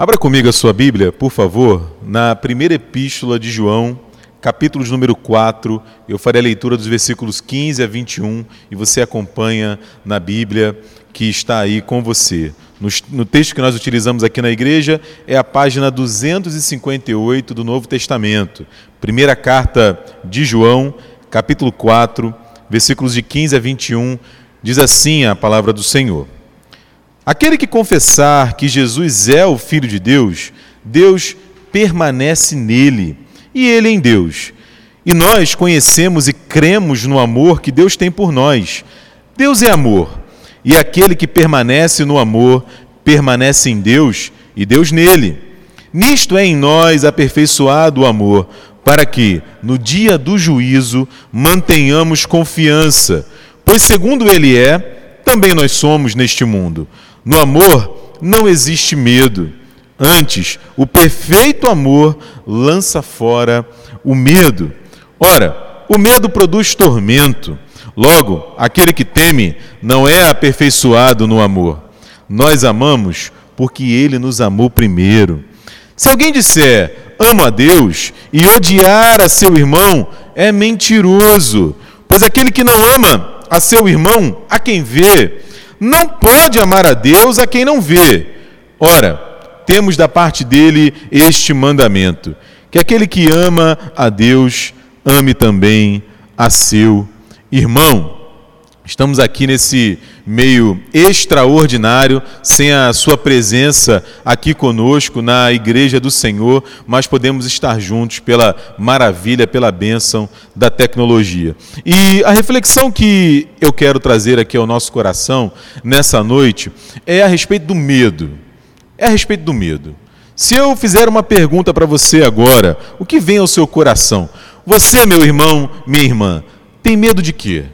Abra comigo a sua Bíblia, por favor, na primeira epístola de João, capítulo número 4. Eu farei a leitura dos versículos 15 a 21 e você acompanha na Bíblia que está aí com você. No, no texto que nós utilizamos aqui na igreja é a página 258 do Novo Testamento. Primeira carta de João, capítulo 4, versículos de 15 a 21. Diz assim a palavra do Senhor. Aquele que confessar que Jesus é o Filho de Deus, Deus permanece nele e ele em Deus. E nós conhecemos e cremos no amor que Deus tem por nós. Deus é amor, e aquele que permanece no amor permanece em Deus e Deus nele. Nisto é em nós aperfeiçoado o amor, para que, no dia do juízo, mantenhamos confiança, pois, segundo ele é, também nós somos neste mundo. No amor não existe medo. Antes, o perfeito amor lança fora o medo. Ora, o medo produz tormento. Logo, aquele que teme não é aperfeiçoado no amor. Nós amamos porque ele nos amou primeiro. Se alguém disser amo a Deus e odiar a seu irmão, é mentiroso, pois aquele que não ama a seu irmão, a quem vê, não pode amar a Deus a quem não vê. Ora, temos da parte dele este mandamento: que aquele que ama a Deus, ame também a seu irmão. Estamos aqui nesse meio extraordinário, sem a sua presença aqui conosco na igreja do Senhor, mas podemos estar juntos pela maravilha, pela bênção da tecnologia. E a reflexão que eu quero trazer aqui ao nosso coração nessa noite é a respeito do medo. É a respeito do medo. Se eu fizer uma pergunta para você agora, o que vem ao seu coração? Você, meu irmão, minha irmã, tem medo de quê?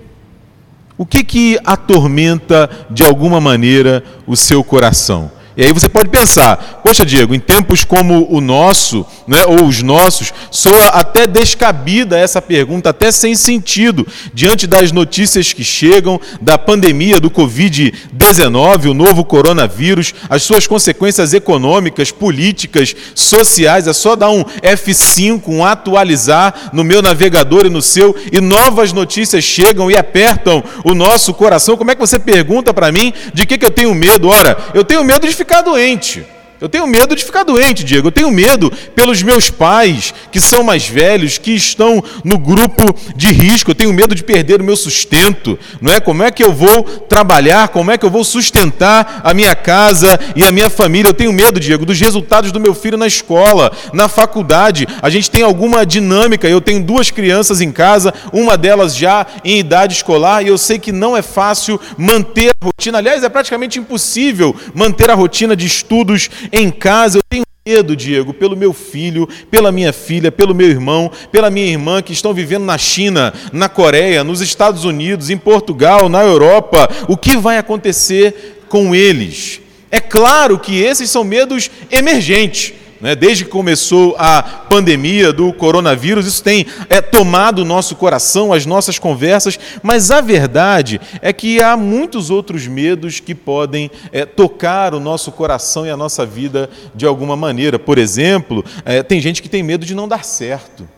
O que que atormenta de alguma maneira o seu coração? E aí você pode pensar, poxa Diego, em tempos como o nosso, né, ou os nossos, soa até descabida essa pergunta, até sem sentido, diante das notícias que chegam da pandemia do Covid-19, o novo coronavírus, as suas consequências econômicas, políticas, sociais. É só dar um F5, um atualizar no meu navegador e no seu, e novas notícias chegam e apertam o nosso coração. Como é que você pergunta para mim de que, que eu tenho medo? Ora, eu tenho medo de ficar doente. Eu tenho medo de ficar doente, Diego. Eu tenho medo pelos meus pais, que são mais velhos, que estão no grupo de risco. Eu tenho medo de perder o meu sustento. Não é? Como é que eu vou trabalhar? Como é que eu vou sustentar a minha casa e a minha família? Eu tenho medo, Diego, dos resultados do meu filho na escola, na faculdade. A gente tem alguma dinâmica. Eu tenho duas crianças em casa, uma delas já em idade escolar, e eu sei que não é fácil manter a rotina. Aliás, é praticamente impossível manter a rotina de estudos em casa. Eu tenho medo, Diego, pelo meu filho, pela minha filha, pelo meu irmão, pela minha irmã que estão vivendo na China, na Coreia, nos Estados Unidos, em Portugal, na Europa. O que vai acontecer com eles? É claro que esses são medos emergentes. Né? Desde que começou a pandemia do coronavírus, isso tem é, tomado o nosso coração, as nossas conversas, mas a verdade é que há muitos outros medos que podem é, tocar o nosso coração e a nossa vida de alguma maneira. Por exemplo, é, tem gente que tem medo de não dar certo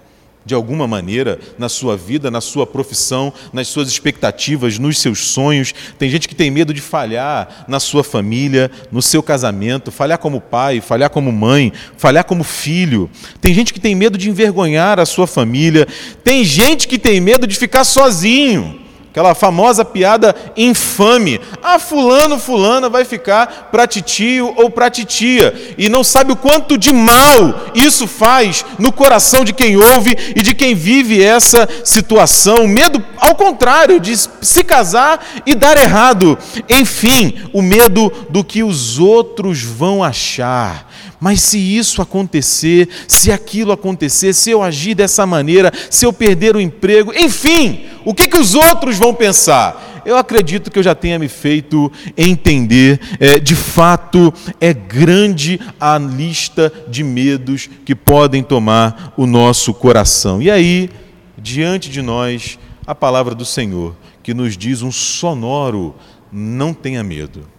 de alguma maneira na sua vida, na sua profissão, nas suas expectativas, nos seus sonhos. Tem gente que tem medo de falhar na sua família, no seu casamento, falhar como pai, falhar como mãe, falhar como filho. Tem gente que tem medo de envergonhar a sua família. Tem gente que tem medo de ficar sozinho. Aquela famosa piada infame. Ah, fulano, fulana vai ficar para titio ou para titia. E não sabe o quanto de mal isso faz no coração de quem ouve e de quem vive essa situação. Medo, ao contrário, de se casar e dar errado. Enfim, o medo do que os outros vão achar. Mas se isso acontecer, se aquilo acontecer, se eu agir dessa maneira, se eu perder o emprego, enfim, o que, que os outros vão pensar? Eu acredito que eu já tenha me feito entender, é, de fato, é grande a lista de medos que podem tomar o nosso coração. E aí, diante de nós, a palavra do Senhor, que nos diz um sonoro: não tenha medo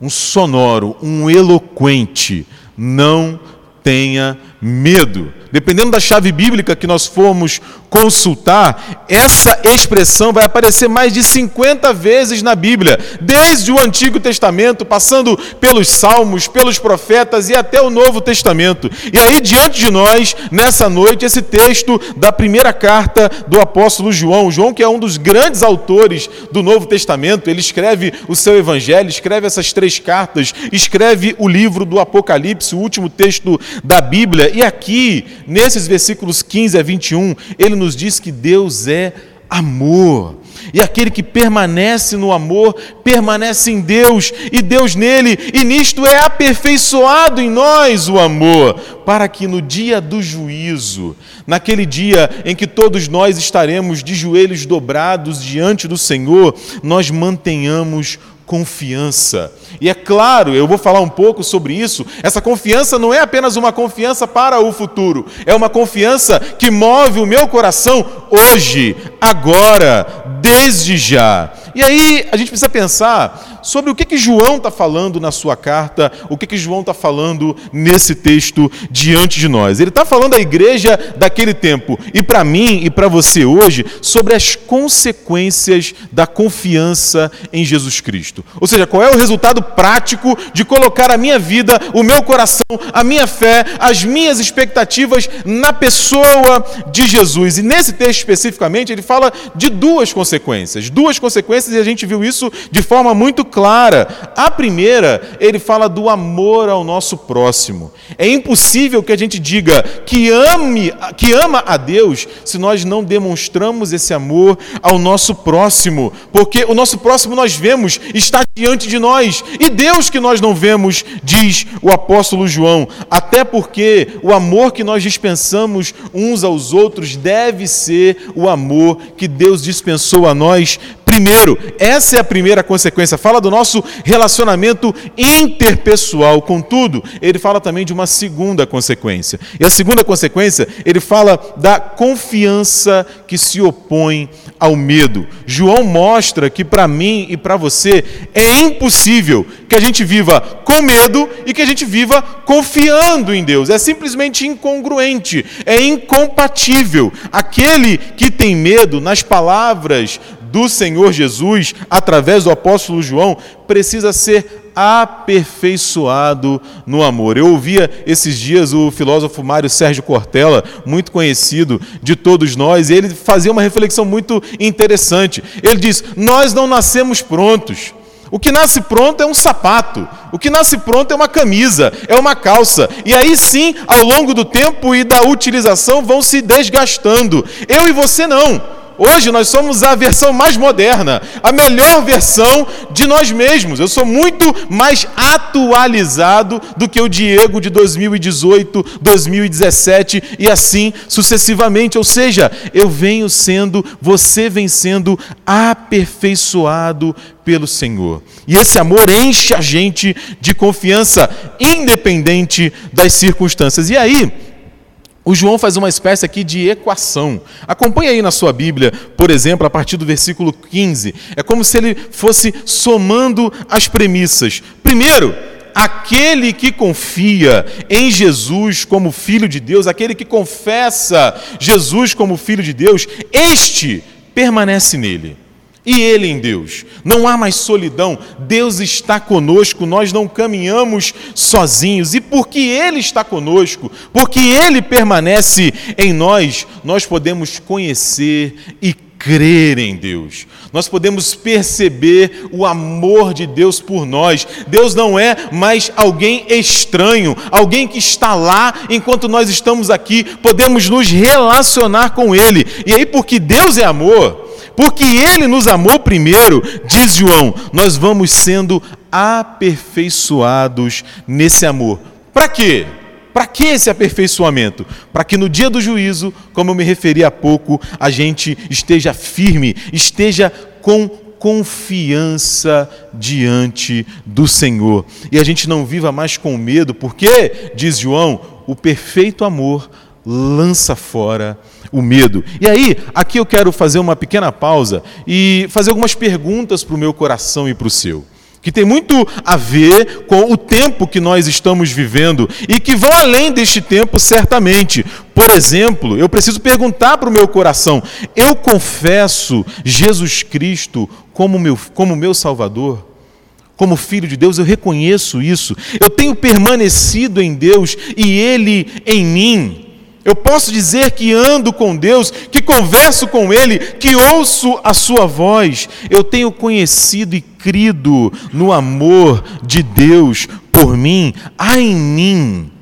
um sonoro, um eloquente, não tenha medo. Dependendo da chave bíblica que nós formos consultar, essa expressão vai aparecer mais de 50 vezes na Bíblia, desde o Antigo Testamento, passando pelos Salmos, pelos profetas e até o Novo Testamento. E aí, diante de nós, nessa noite, esse texto da primeira carta do apóstolo João. João, que é um dos grandes autores do Novo Testamento, ele escreve o seu evangelho, escreve essas três cartas, escreve o livro do Apocalipse, o último texto da Bíblia. E aqui, nesses versículos 15 a 21, ele nos diz que Deus é amor. E aquele que permanece no amor, permanece em Deus e Deus nele, e nisto é aperfeiçoado em nós o amor, para que no dia do juízo, naquele dia em que todos nós estaremos de joelhos dobrados diante do Senhor, nós mantenhamos confiança. E é claro, eu vou falar um pouco sobre isso. Essa confiança não é apenas uma confiança para o futuro, é uma confiança que move o meu coração hoje, agora, desde já. E aí a gente precisa pensar sobre o que, que João está falando na sua carta, o que, que João está falando nesse texto diante de nós. Ele está falando à igreja daquele tempo e para mim e para você hoje sobre as consequências da confiança em Jesus Cristo. Ou seja, qual é o resultado prático de colocar a minha vida, o meu coração, a minha fé, as minhas expectativas na pessoa de Jesus. E nesse texto especificamente ele fala de duas consequências, duas consequências e a gente viu isso de forma muito clara. A primeira, ele fala do amor ao nosso próximo. É impossível que a gente diga que ame, que ama a Deus se nós não demonstramos esse amor ao nosso próximo, porque o nosso próximo nós vemos está diante de nós e Deus que nós não vemos, diz o apóstolo João, até porque o amor que nós dispensamos uns aos outros deve ser o amor que Deus dispensou a nós Primeiro, essa é a primeira consequência. Fala do nosso relacionamento interpessoal. Contudo, ele fala também de uma segunda consequência. E a segunda consequência, ele fala da confiança que se opõe ao medo. João mostra que para mim e para você é impossível que a gente viva com medo e que a gente viva confiando em Deus. É simplesmente incongruente, é incompatível. Aquele que tem medo, nas palavras do Senhor Jesus, através do apóstolo João, precisa ser aperfeiçoado no amor. Eu ouvia esses dias o filósofo Mário Sérgio Cortella, muito conhecido de todos nós, e ele fazia uma reflexão muito interessante. Ele diz: Nós não nascemos prontos. O que nasce pronto é um sapato, o que nasce pronto é uma camisa, é uma calça. E aí sim, ao longo do tempo e da utilização, vão se desgastando. Eu e você não. Hoje nós somos a versão mais moderna, a melhor versão de nós mesmos. Eu sou muito mais atualizado do que o Diego de 2018, 2017 e assim sucessivamente. Ou seja, eu venho sendo, você vem sendo aperfeiçoado pelo Senhor. E esse amor enche a gente de confiança, independente das circunstâncias. E aí, o João faz uma espécie aqui de equação. Acompanhe aí na sua Bíblia, por exemplo, a partir do versículo 15. É como se ele fosse somando as premissas. Primeiro, aquele que confia em Jesus como Filho de Deus, aquele que confessa Jesus como Filho de Deus, este permanece nele e Ele em Deus. Não há mais solidão, Deus está conosco, nós não caminhamos sozinhos. E porque Ele está conosco, porque Ele permanece em nós, nós podemos conhecer e crer em Deus. Nós podemos perceber o amor de Deus por nós. Deus não é mais alguém estranho, alguém que está lá enquanto nós estamos aqui, podemos nos relacionar com Ele. E aí, porque Deus é amor, porque Ele nos amou primeiro, diz João, nós vamos sendo aperfeiçoados nesse amor. Para quê? Para que esse aperfeiçoamento? Para que no dia do juízo, como eu me referi há pouco, a gente esteja firme, esteja com confiança diante do Senhor. E a gente não viva mais com medo, porque, diz João, o perfeito amor lança fora o medo. E aí, aqui eu quero fazer uma pequena pausa e fazer algumas perguntas para o meu coração e para o seu. que tem muito a ver com o tempo que nós estamos vivendo e que vão além deste tempo, certamente. Por exemplo, eu preciso perguntar para o meu coração: eu confesso Jesus Cristo como meu, como meu Salvador? Como filho de Deus, eu reconheço isso. Eu tenho permanecido em Deus e Ele em mim. Eu posso dizer que ando com Deus, que converso com Ele, que ouço a Sua voz. Eu tenho conhecido e crido no amor de Deus por mim. Há em mim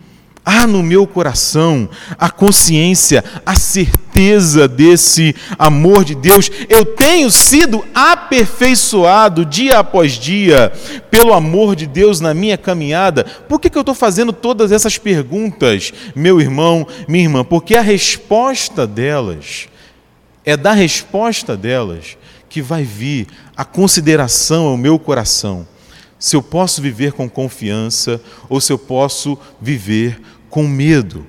há no meu coração a consciência, a certeza desse amor de Deus. Eu tenho sido aperfeiçoado dia após dia pelo amor de Deus na minha caminhada. Por que, que eu estou fazendo todas essas perguntas, meu irmão, minha irmã? Porque a resposta delas é da resposta delas que vai vir a consideração ao meu coração se eu posso viver com confiança ou se eu posso viver com medo.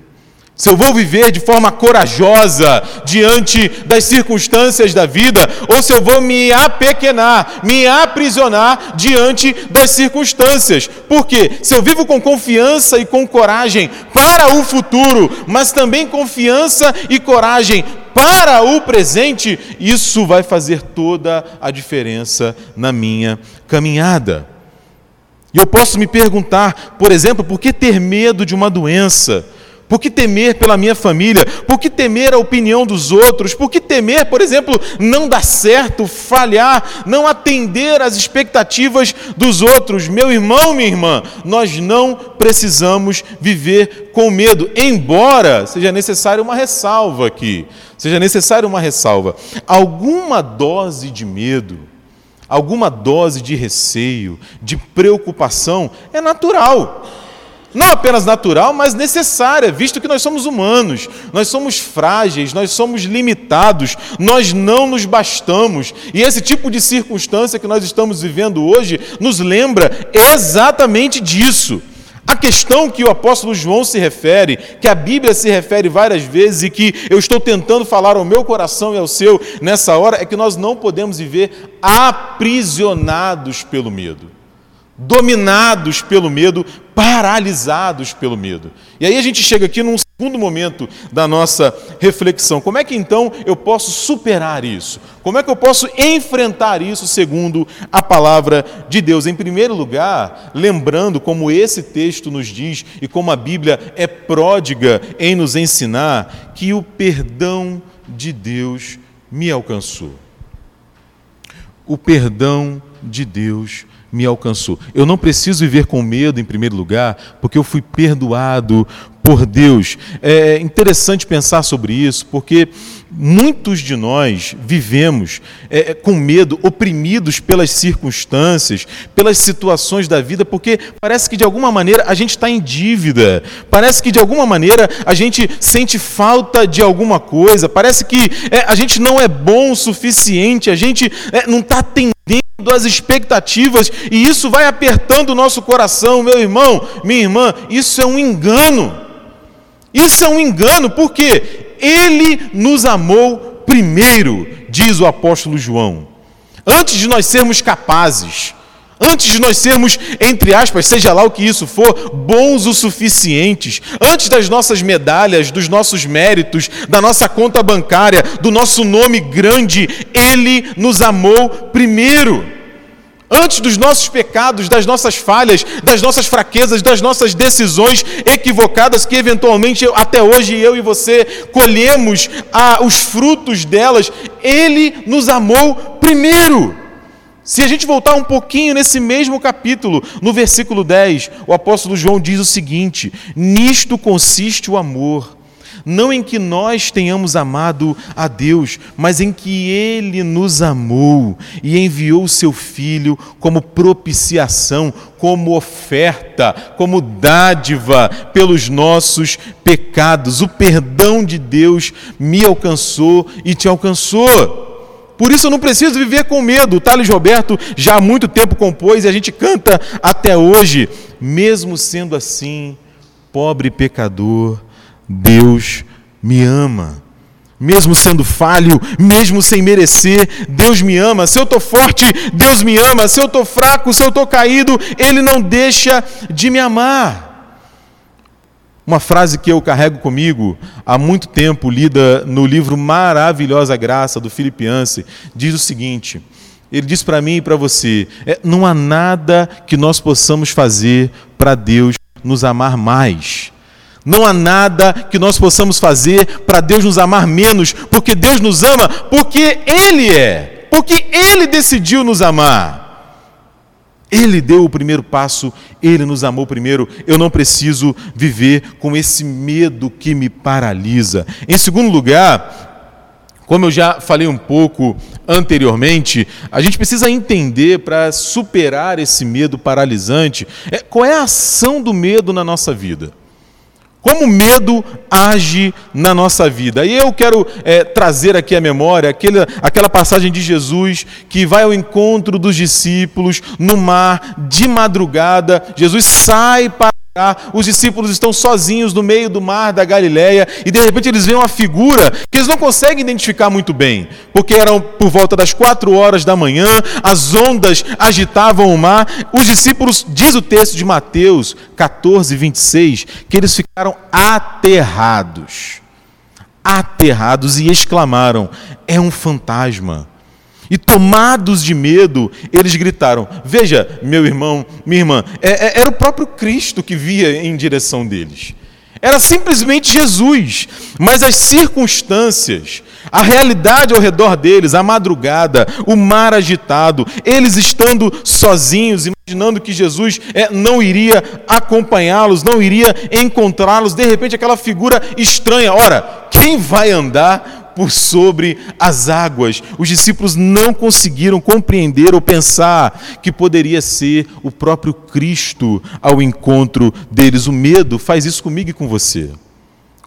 Se eu vou viver de forma corajosa diante das circunstâncias da vida, ou se eu vou me apequenar, me aprisionar diante das circunstâncias. Por quê? Se eu vivo com confiança e com coragem para o futuro, mas também confiança e coragem para o presente, isso vai fazer toda a diferença na minha caminhada. Eu posso me perguntar, por exemplo, por que ter medo de uma doença? Por que temer pela minha família? Por que temer a opinião dos outros? Por que temer, por exemplo, não dar certo, falhar, não atender às expectativas dos outros? Meu irmão, minha irmã, nós não precisamos viver com medo, embora seja necessário uma ressalva aqui. Seja necessário uma ressalva. Alguma dose de medo alguma dose de receio, de preocupação, é natural. Não apenas natural, mas necessária, visto que nós somos humanos, nós somos frágeis, nós somos limitados, nós não nos bastamos. E esse tipo de circunstância que nós estamos vivendo hoje nos lembra exatamente disso. A questão que o apóstolo João se refere, que a Bíblia se refere várias vezes e que eu estou tentando falar ao meu coração e ao seu nessa hora, é que nós não podemos viver aprisionados pelo medo dominados pelo medo, paralisados pelo medo. E aí a gente chega aqui num segundo momento da nossa reflexão. Como é que então eu posso superar isso? Como é que eu posso enfrentar isso segundo a palavra de Deus? Em primeiro lugar, lembrando como esse texto nos diz e como a Bíblia é pródiga em nos ensinar que o perdão de Deus me alcançou. O perdão de Deus me alcançou. Eu não preciso viver com medo, em primeiro lugar, porque eu fui perdoado por Deus. É interessante pensar sobre isso, porque muitos de nós vivemos é, é, com medo, oprimidos pelas circunstâncias, pelas situações da vida, porque parece que de alguma maneira a gente está em dívida, parece que de alguma maneira a gente sente falta de alguma coisa, parece que é, a gente não é bom o suficiente, a gente é, não está atendendo às expectativas e isso vai apertando o nosso coração, meu irmão, minha irmã, isso é um engano. Isso é um engano, porque ele nos amou primeiro, diz o apóstolo João. Antes de nós sermos capazes, antes de nós sermos, entre aspas, seja lá o que isso for, bons o suficientes, antes das nossas medalhas, dos nossos méritos, da nossa conta bancária, do nosso nome grande, ele nos amou primeiro. Antes dos nossos pecados, das nossas falhas, das nossas fraquezas, das nossas decisões equivocadas, que eventualmente até hoje eu e você colhemos ah, os frutos delas, Ele nos amou primeiro. Se a gente voltar um pouquinho nesse mesmo capítulo, no versículo 10, o apóstolo João diz o seguinte: Nisto consiste o amor não em que nós tenhamos amado a Deus, mas em que Ele nos amou e enviou o Seu Filho como propiciação, como oferta, como dádiva pelos nossos pecados. O perdão de Deus me alcançou e te alcançou. Por isso eu não preciso viver com medo. O Thales Roberto já há muito tempo compôs e a gente canta até hoje. Mesmo sendo assim, pobre pecador, Deus me ama. Mesmo sendo falho, mesmo sem merecer, Deus me ama. Se eu estou forte, Deus me ama. Se eu estou fraco, se eu estou caído, Ele não deixa de me amar. Uma frase que eu carrego comigo há muito tempo, lida no livro Maravilhosa Graça do Filipe Yancey, diz o seguinte: ele diz para mim e para você: é, não há nada que nós possamos fazer para Deus nos amar mais. Não há nada que nós possamos fazer para Deus nos amar menos, porque Deus nos ama porque Ele é, porque Ele decidiu nos amar. Ele deu o primeiro passo, ele nos amou primeiro. Eu não preciso viver com esse medo que me paralisa. Em segundo lugar, como eu já falei um pouco anteriormente, a gente precisa entender para superar esse medo paralisante, é, qual é a ação do medo na nossa vida. Como o medo age na nossa vida. E eu quero é, trazer aqui à memória aquela passagem de Jesus que vai ao encontro dos discípulos no mar de madrugada. Jesus sai para os discípulos estão sozinhos no meio do mar da Galileia e de repente eles veem uma figura que eles não conseguem identificar muito bem, porque eram por volta das quatro horas da manhã, as ondas agitavam o mar. Os discípulos, diz o texto de Mateus 14, 26, que eles ficaram aterrados. Aterrados e exclamaram: É um fantasma. E tomados de medo, eles gritaram: Veja, meu irmão, minha irmã, é, é, era o próprio Cristo que via em direção deles. Era simplesmente Jesus, mas as circunstâncias, a realidade ao redor deles, a madrugada, o mar agitado, eles estando sozinhos, imaginando que Jesus é, não iria acompanhá-los, não iria encontrá-los, de repente aquela figura estranha. Ora, quem vai andar por sobre as águas. Os discípulos não conseguiram compreender ou pensar que poderia ser o próprio Cristo ao encontro deles. O medo faz isso comigo e com você.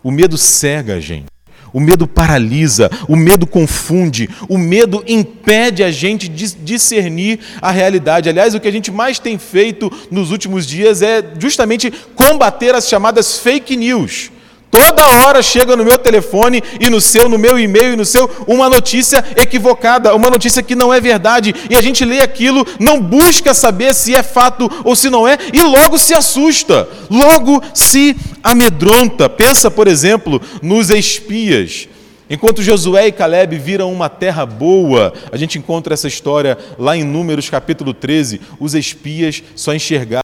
O medo cega a gente. O medo paralisa, o medo confunde, o medo impede a gente de discernir a realidade. Aliás, o que a gente mais tem feito nos últimos dias é justamente combater as chamadas fake news Toda hora chega no meu telefone e no seu, no meu e-mail e no seu, uma notícia equivocada, uma notícia que não é verdade. E a gente lê aquilo, não busca saber se é fato ou se não é, e logo se assusta, logo se amedronta. Pensa, por exemplo, nos espias. Enquanto Josué e Caleb viram uma terra boa, a gente encontra essa história lá em Números capítulo 13. Os espias só enxergaram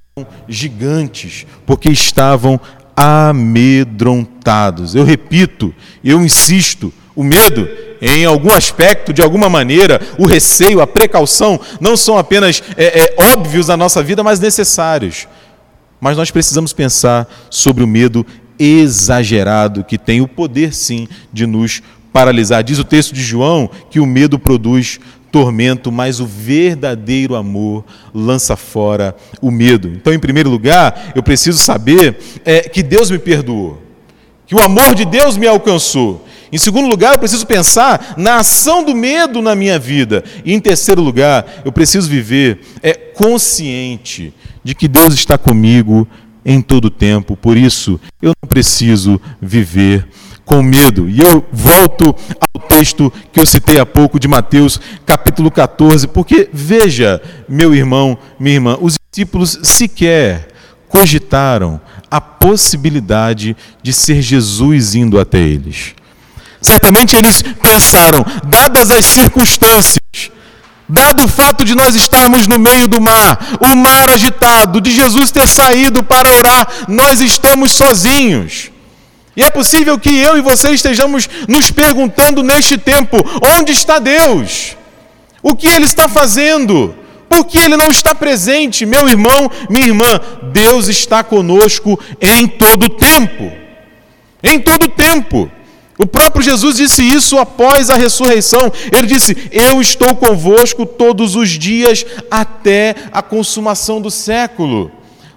gigantes, porque estavam amedrontados. Eu repito, eu insisto, o medo, em algum aspecto, de alguma maneira, o receio, a precaução, não são apenas é, é, óbvios na nossa vida, mas necessários. Mas nós precisamos pensar sobre o medo exagerado que tem o poder, sim, de nos paralisar. Diz o texto de João que o medo produz tormento, mas o verdadeiro amor lança fora o medo. Então, em primeiro lugar, eu preciso saber é, que Deus me perdoou, que o amor de Deus me alcançou. Em segundo lugar, eu preciso pensar na ação do medo na minha vida. E em terceiro lugar, eu preciso viver é, consciente de que Deus está comigo em todo o tempo. Por isso, eu não preciso viver com medo. E eu volto ao texto que eu citei há pouco de Mateus, capítulo 14, porque veja, meu irmão, minha irmã, os discípulos sequer cogitaram a possibilidade de ser Jesus indo até eles. Certamente eles pensaram, dadas as circunstâncias, Dado o fato de nós estarmos no meio do mar, o mar agitado, de Jesus ter saído para orar, nós estamos sozinhos. E é possível que eu e você estejamos nos perguntando neste tempo: onde está Deus? O que Ele está fazendo? Por que Ele não está presente? Meu irmão, minha irmã, Deus está conosco em todo tempo. Em todo tempo. O próprio Jesus disse isso após a ressurreição. Ele disse: Eu estou convosco todos os dias até a consumação do século.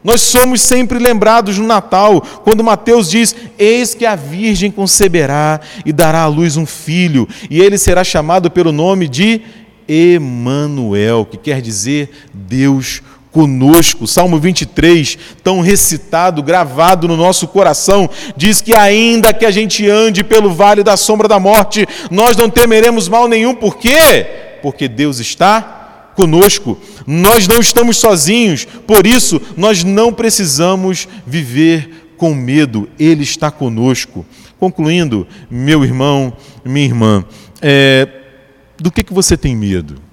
Nós somos sempre lembrados no Natal, quando Mateus diz: Eis que a Virgem conceberá e dará à luz um filho, e ele será chamado pelo nome de Emanuel, que quer dizer Deus conosco. Salmo 23, tão recitado, gravado no nosso coração, diz que ainda que a gente ande pelo vale da sombra da morte, nós não temeremos mal nenhum. Por quê? Porque Deus está conosco. Nós não estamos sozinhos, por isso nós não precisamos viver com medo. Ele está conosco. Concluindo, meu irmão, minha irmã, é, do que, que você tem medo?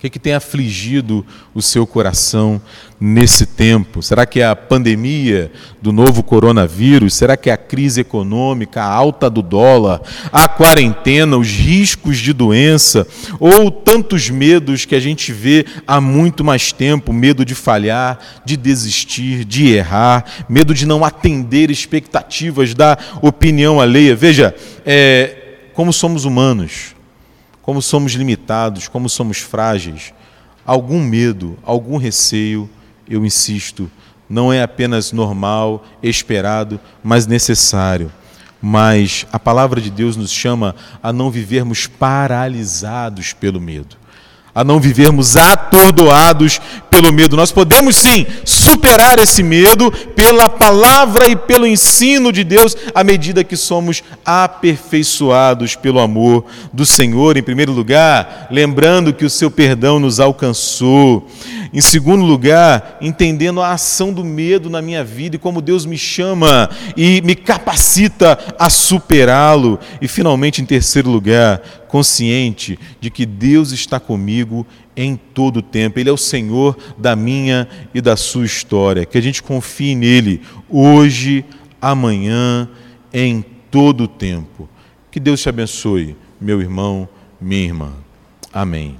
O que, que tem afligido o seu coração nesse tempo? Será que é a pandemia do novo coronavírus? Será que é a crise econômica, a alta do dólar, a quarentena, os riscos de doença? Ou tantos medos que a gente vê há muito mais tempo medo de falhar, de desistir, de errar, medo de não atender expectativas da opinião alheia? Veja, é, como somos humanos como somos limitados, como somos frágeis, algum medo, algum receio, eu insisto, não é apenas normal, esperado, mas necessário. Mas a palavra de Deus nos chama a não vivermos paralisados pelo medo a não vivermos atordoados pelo medo. Nós podemos sim superar esse medo pela palavra e pelo ensino de Deus, à medida que somos aperfeiçoados pelo amor do Senhor, em primeiro lugar, lembrando que o seu perdão nos alcançou. Em segundo lugar, entendendo a ação do medo na minha vida e como Deus me chama e me capacita a superá-lo. E finalmente, em terceiro lugar, consciente de que Deus está comigo em todo o tempo. Ele é o Senhor da minha e da sua história. Que a gente confie nele hoje, amanhã, em todo o tempo. Que Deus te abençoe, meu irmão, minha irmã. Amém.